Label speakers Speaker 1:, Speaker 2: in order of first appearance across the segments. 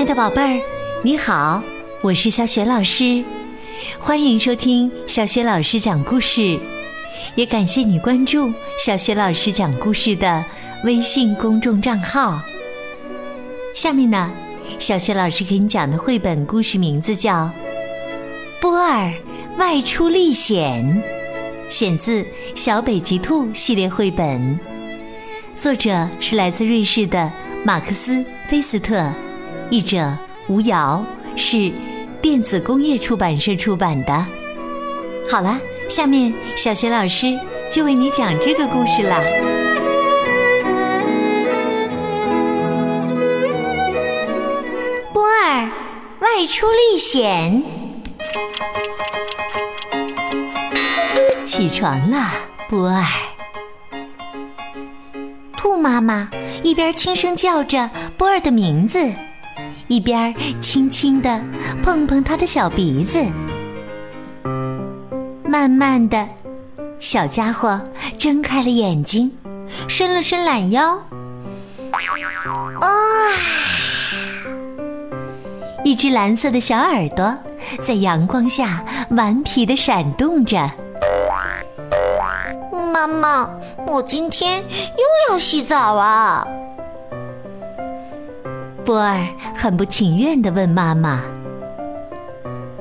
Speaker 1: 亲爱的宝贝儿，你好，我是小雪老师，欢迎收听小雪老师讲故事，也感谢你关注小雪老师讲故事的微信公众账号。下面呢，小雪老师给你讲的绘本故事名字叫《波尔外出历险》，选自《小北极兔》系列绘本，作者是来自瑞士的马克思·菲斯特。译者吴瑶是电子工业出版社出版的。好了，下面小学老师就为你讲这个故事啦。
Speaker 2: 波尔外出历险，
Speaker 1: 起床了，波尔。
Speaker 2: 兔妈妈一边轻声叫着波尔的名字。一边轻轻地碰碰他的小鼻子，慢慢的，小家伙睁开了眼睛，伸了伸懒腰。啊！一只蓝色的小耳朵在阳光下顽皮的闪动着。妈妈，我今天又要洗澡啊！
Speaker 1: 波儿很不情愿地问妈妈：“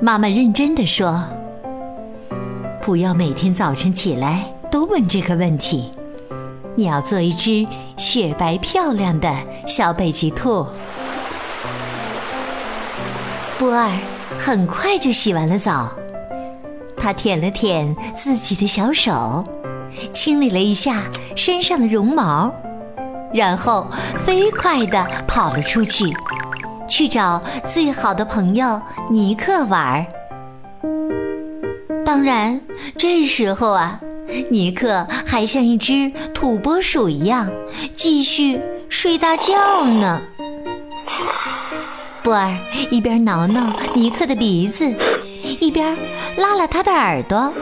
Speaker 1: 妈妈认真地说，不要每天早晨起来都问这个问题。你要做一只雪白漂亮的小北极兔。”波儿很快就洗完了澡，他舔了舔自己的小手，清理了一下身上的绒毛。然后飞快地跑了出去，去找最好的朋友尼克玩儿。当然，这时候啊，尼克还像一只土拨鼠一样，继续睡大觉呢。波尔一边挠挠尼克的鼻子，一边拉拉他的耳朵。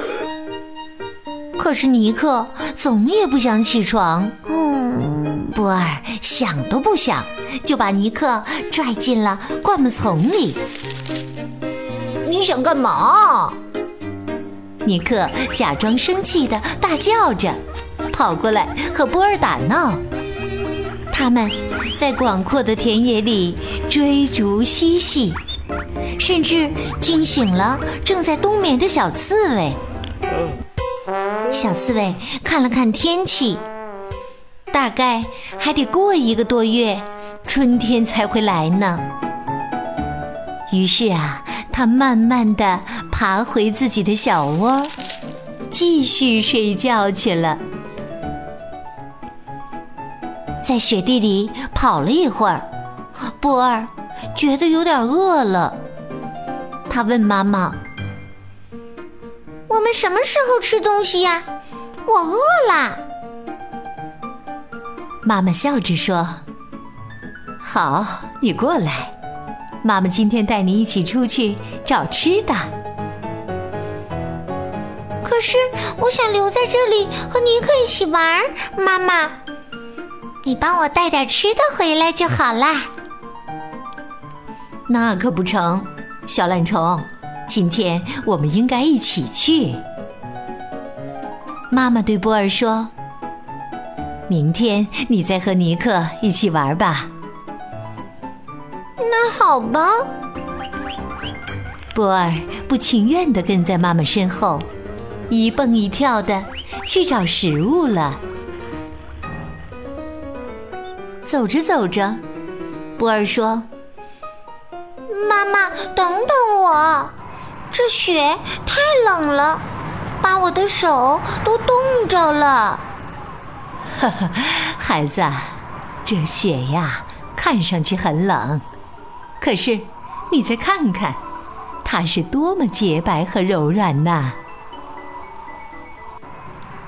Speaker 1: 可是尼克总也不想起床。波尔想都不想，就把尼克拽进了灌木丛里。
Speaker 2: 你想干嘛？
Speaker 1: 尼克假装生气的大叫着，跑过来和波尔打闹。他们在广阔的田野里追逐嬉戏，甚至惊醒了正在冬眠的小刺猬。小刺猬看了看天气。大概还得过一个多月，春天才会来呢。于是啊，他慢慢的爬回自己的小窝，继续睡觉去了。在雪地里跑了一会儿，波儿觉得有点饿了。他问妈妈：“
Speaker 2: 我们什么时候吃东西呀？我饿了。”
Speaker 1: 妈妈笑着说：“好，你过来，妈妈今天带你一起出去找吃的。”
Speaker 2: 可是我想留在这里和尼克一起玩。妈妈，你帮我带点吃的回来就好啦。
Speaker 1: 那可不成，小懒虫，今天我们应该一起去。妈妈对波尔说。明天你再和尼克一起玩吧。
Speaker 2: 那好吧。
Speaker 1: 波尔不情愿地跟在妈妈身后，一蹦一跳的去找食物了。走着走着，波尔说：“
Speaker 2: 妈妈，等等我，这雪太冷了，把我的手都冻着了。”
Speaker 1: 哈哈，孩子，这雪呀，看上去很冷，可是你再看看，它是多么洁白和柔软呐！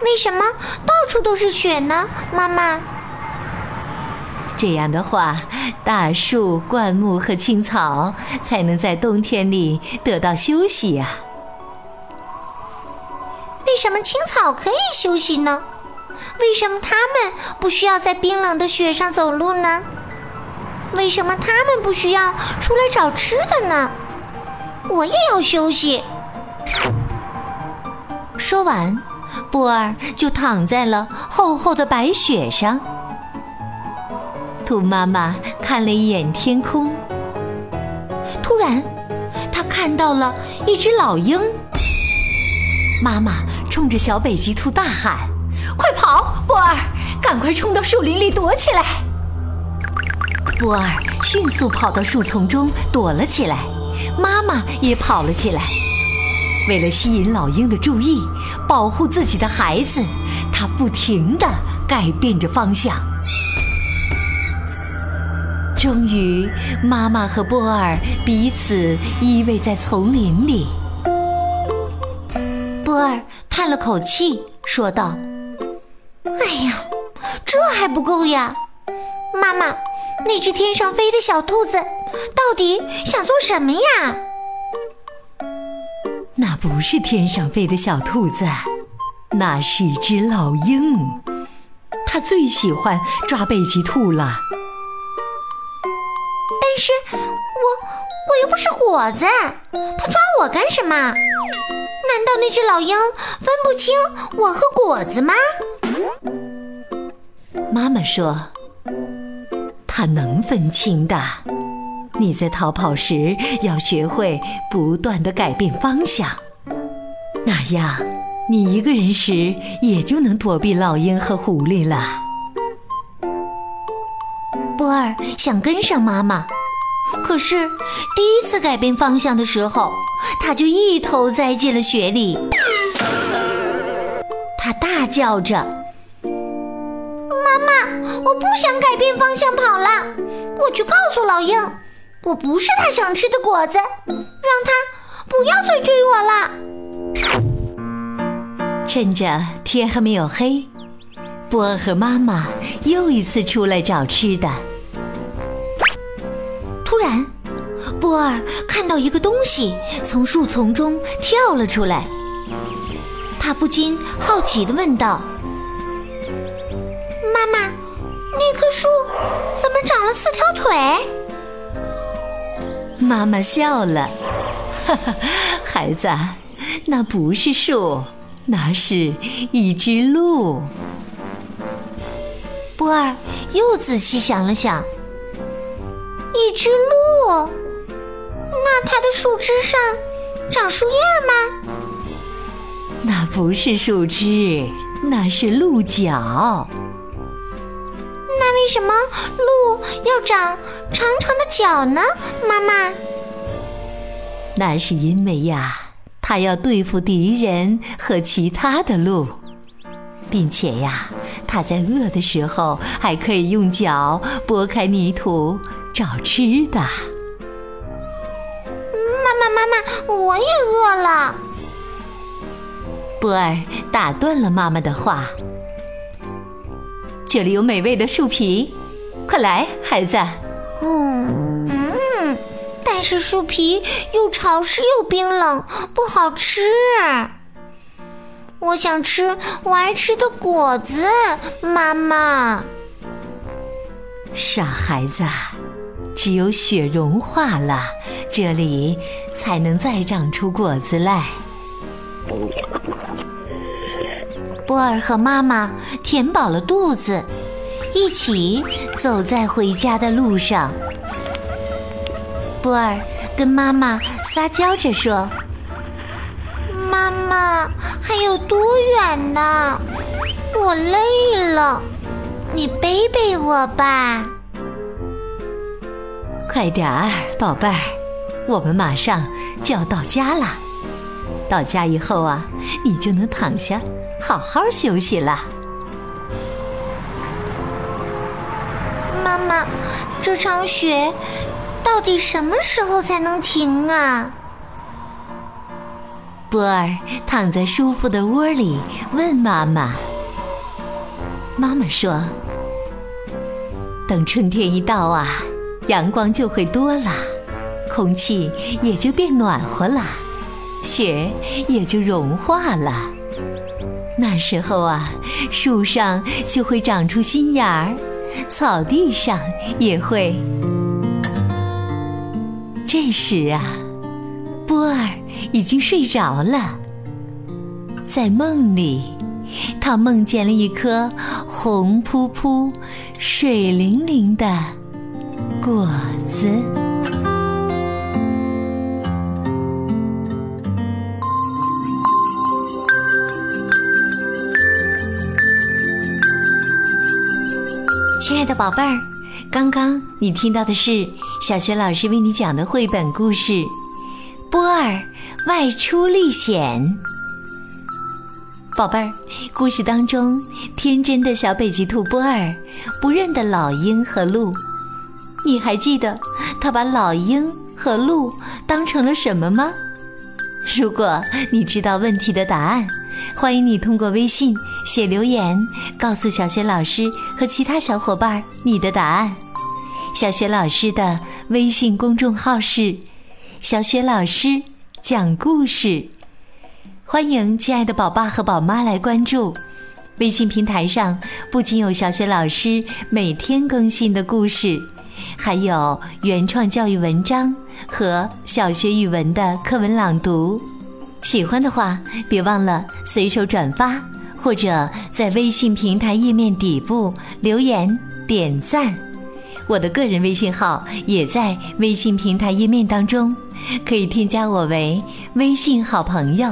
Speaker 2: 为什么到处都是雪呢，妈妈？
Speaker 1: 这样的话，大树、灌木和青草才能在冬天里得到休息呀。
Speaker 2: 为什么青草可以休息呢？为什么他们不需要在冰冷的雪上走路呢？为什么他们不需要出来找吃的呢？我也要休息。
Speaker 1: 说完，波儿就躺在了厚厚的白雪上。兔妈妈看了一眼天空，突然，她看到了一只老鹰。妈妈冲着小北极兔大喊：“快跑，波儿！赶快冲到树林里躲起来！”波儿迅速跑到树丛中躲了起来，妈妈也跑了起来。为了吸引老鹰的注意，保护自己的孩子，他不停地改变着方向。终于，妈妈和波尔彼此依偎在丛林里。波尔叹了口气，说道：“
Speaker 2: 哎呀，这还不够呀！妈妈，那只天上飞的小兔子到底想做什么呀？”
Speaker 1: 那不是天上飞的小兔子，那是一只老鹰。它最喜欢抓北极兔了。
Speaker 2: 但是我，我又不是果子，它抓我干什么？难道那只老鹰分不清我和果子吗？
Speaker 1: 妈妈说，他能分清的。你在逃跑时要学会不断的改变方向，那样你一个人时也就能躲避老鹰和狐狸了。波儿想跟上妈妈。可是，第一次改变方向的时候，他就一头栽进了雪里。他大叫着：“，
Speaker 2: 我不想改变方向跑了！我去告诉老鹰，我不是他想吃的果子，让他不要再追我了。”
Speaker 1: 趁着天还没有黑，波儿和妈妈又一次出来找吃的。突然，波尔看到一个东西从树丛中跳了出来，他不禁好奇地问道：“
Speaker 2: 妈妈，那棵树怎么长了四条腿？”
Speaker 1: 妈妈笑了：“哈哈，孩子，那不是树，那是一只鹿。”波儿又仔细想了想。
Speaker 2: 一只鹿，那它的树枝上长树叶吗？
Speaker 1: 那不是树枝，那是鹿角。
Speaker 2: 那为什么鹿要长长长的脚呢？妈妈，
Speaker 1: 那是因为呀，它要对付敌人和其他的鹿，并且呀，它在饿的时候还可以用脚拨开泥土。找吃的，
Speaker 2: 妈妈，妈妈，我也饿了。
Speaker 1: 波尔打断了妈妈的话：“这里有美味的树皮，快来，孩子。”
Speaker 2: 嗯嗯，但是树皮又潮湿又冰冷，不好吃。我想吃我爱吃的果子，妈妈。
Speaker 1: 傻孩子。只有雪融化了，这里才能再长出果子来。波尔和妈妈填饱了肚子，一起走在回家的路上。波尔跟妈妈撒娇着说：“
Speaker 2: 妈妈，还有多远呢？我累了，你背背我吧。”
Speaker 1: 快点儿，宝贝儿，我们马上就要到家了。到家以后啊，你就能躺下好好休息了。
Speaker 2: 妈妈，这场雪到底什么时候才能停啊？
Speaker 1: 波儿躺在舒服的窝里问妈妈。妈妈说：“等春天一到啊。”阳光就会多了，空气也就变暖和了，雪也就融化了。那时候啊，树上就会长出新芽儿，草地上也会这时啊，波儿已经睡着了。在梦里，他梦见了一颗红扑扑、水灵灵的果子。宝贝儿，刚刚你听到的是小学老师为你讲的绘本故事《波儿外出历险》。宝贝儿，故事当中天真的小北极兔波儿不认得老鹰和鹿，你还记得他把老鹰和鹿当成了什么吗？如果你知道问题的答案，欢迎你通过微信写留言告诉小雪老师和其他小伙伴你的答案。小雪老师的微信公众号是“小雪老师讲故事”，欢迎亲爱的宝爸和宝妈来关注。微信平台上不仅有小雪老师每天更新的故事，还有原创教育文章和小学语文的课文朗读。喜欢的话，别忘了随手转发，或者在微信平台页面底部留言点赞。我的个人微信号也在微信平台页面当中，可以添加我为微信好朋友。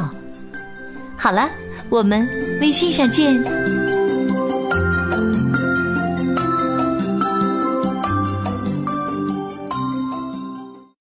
Speaker 1: 好了，我们微信上见。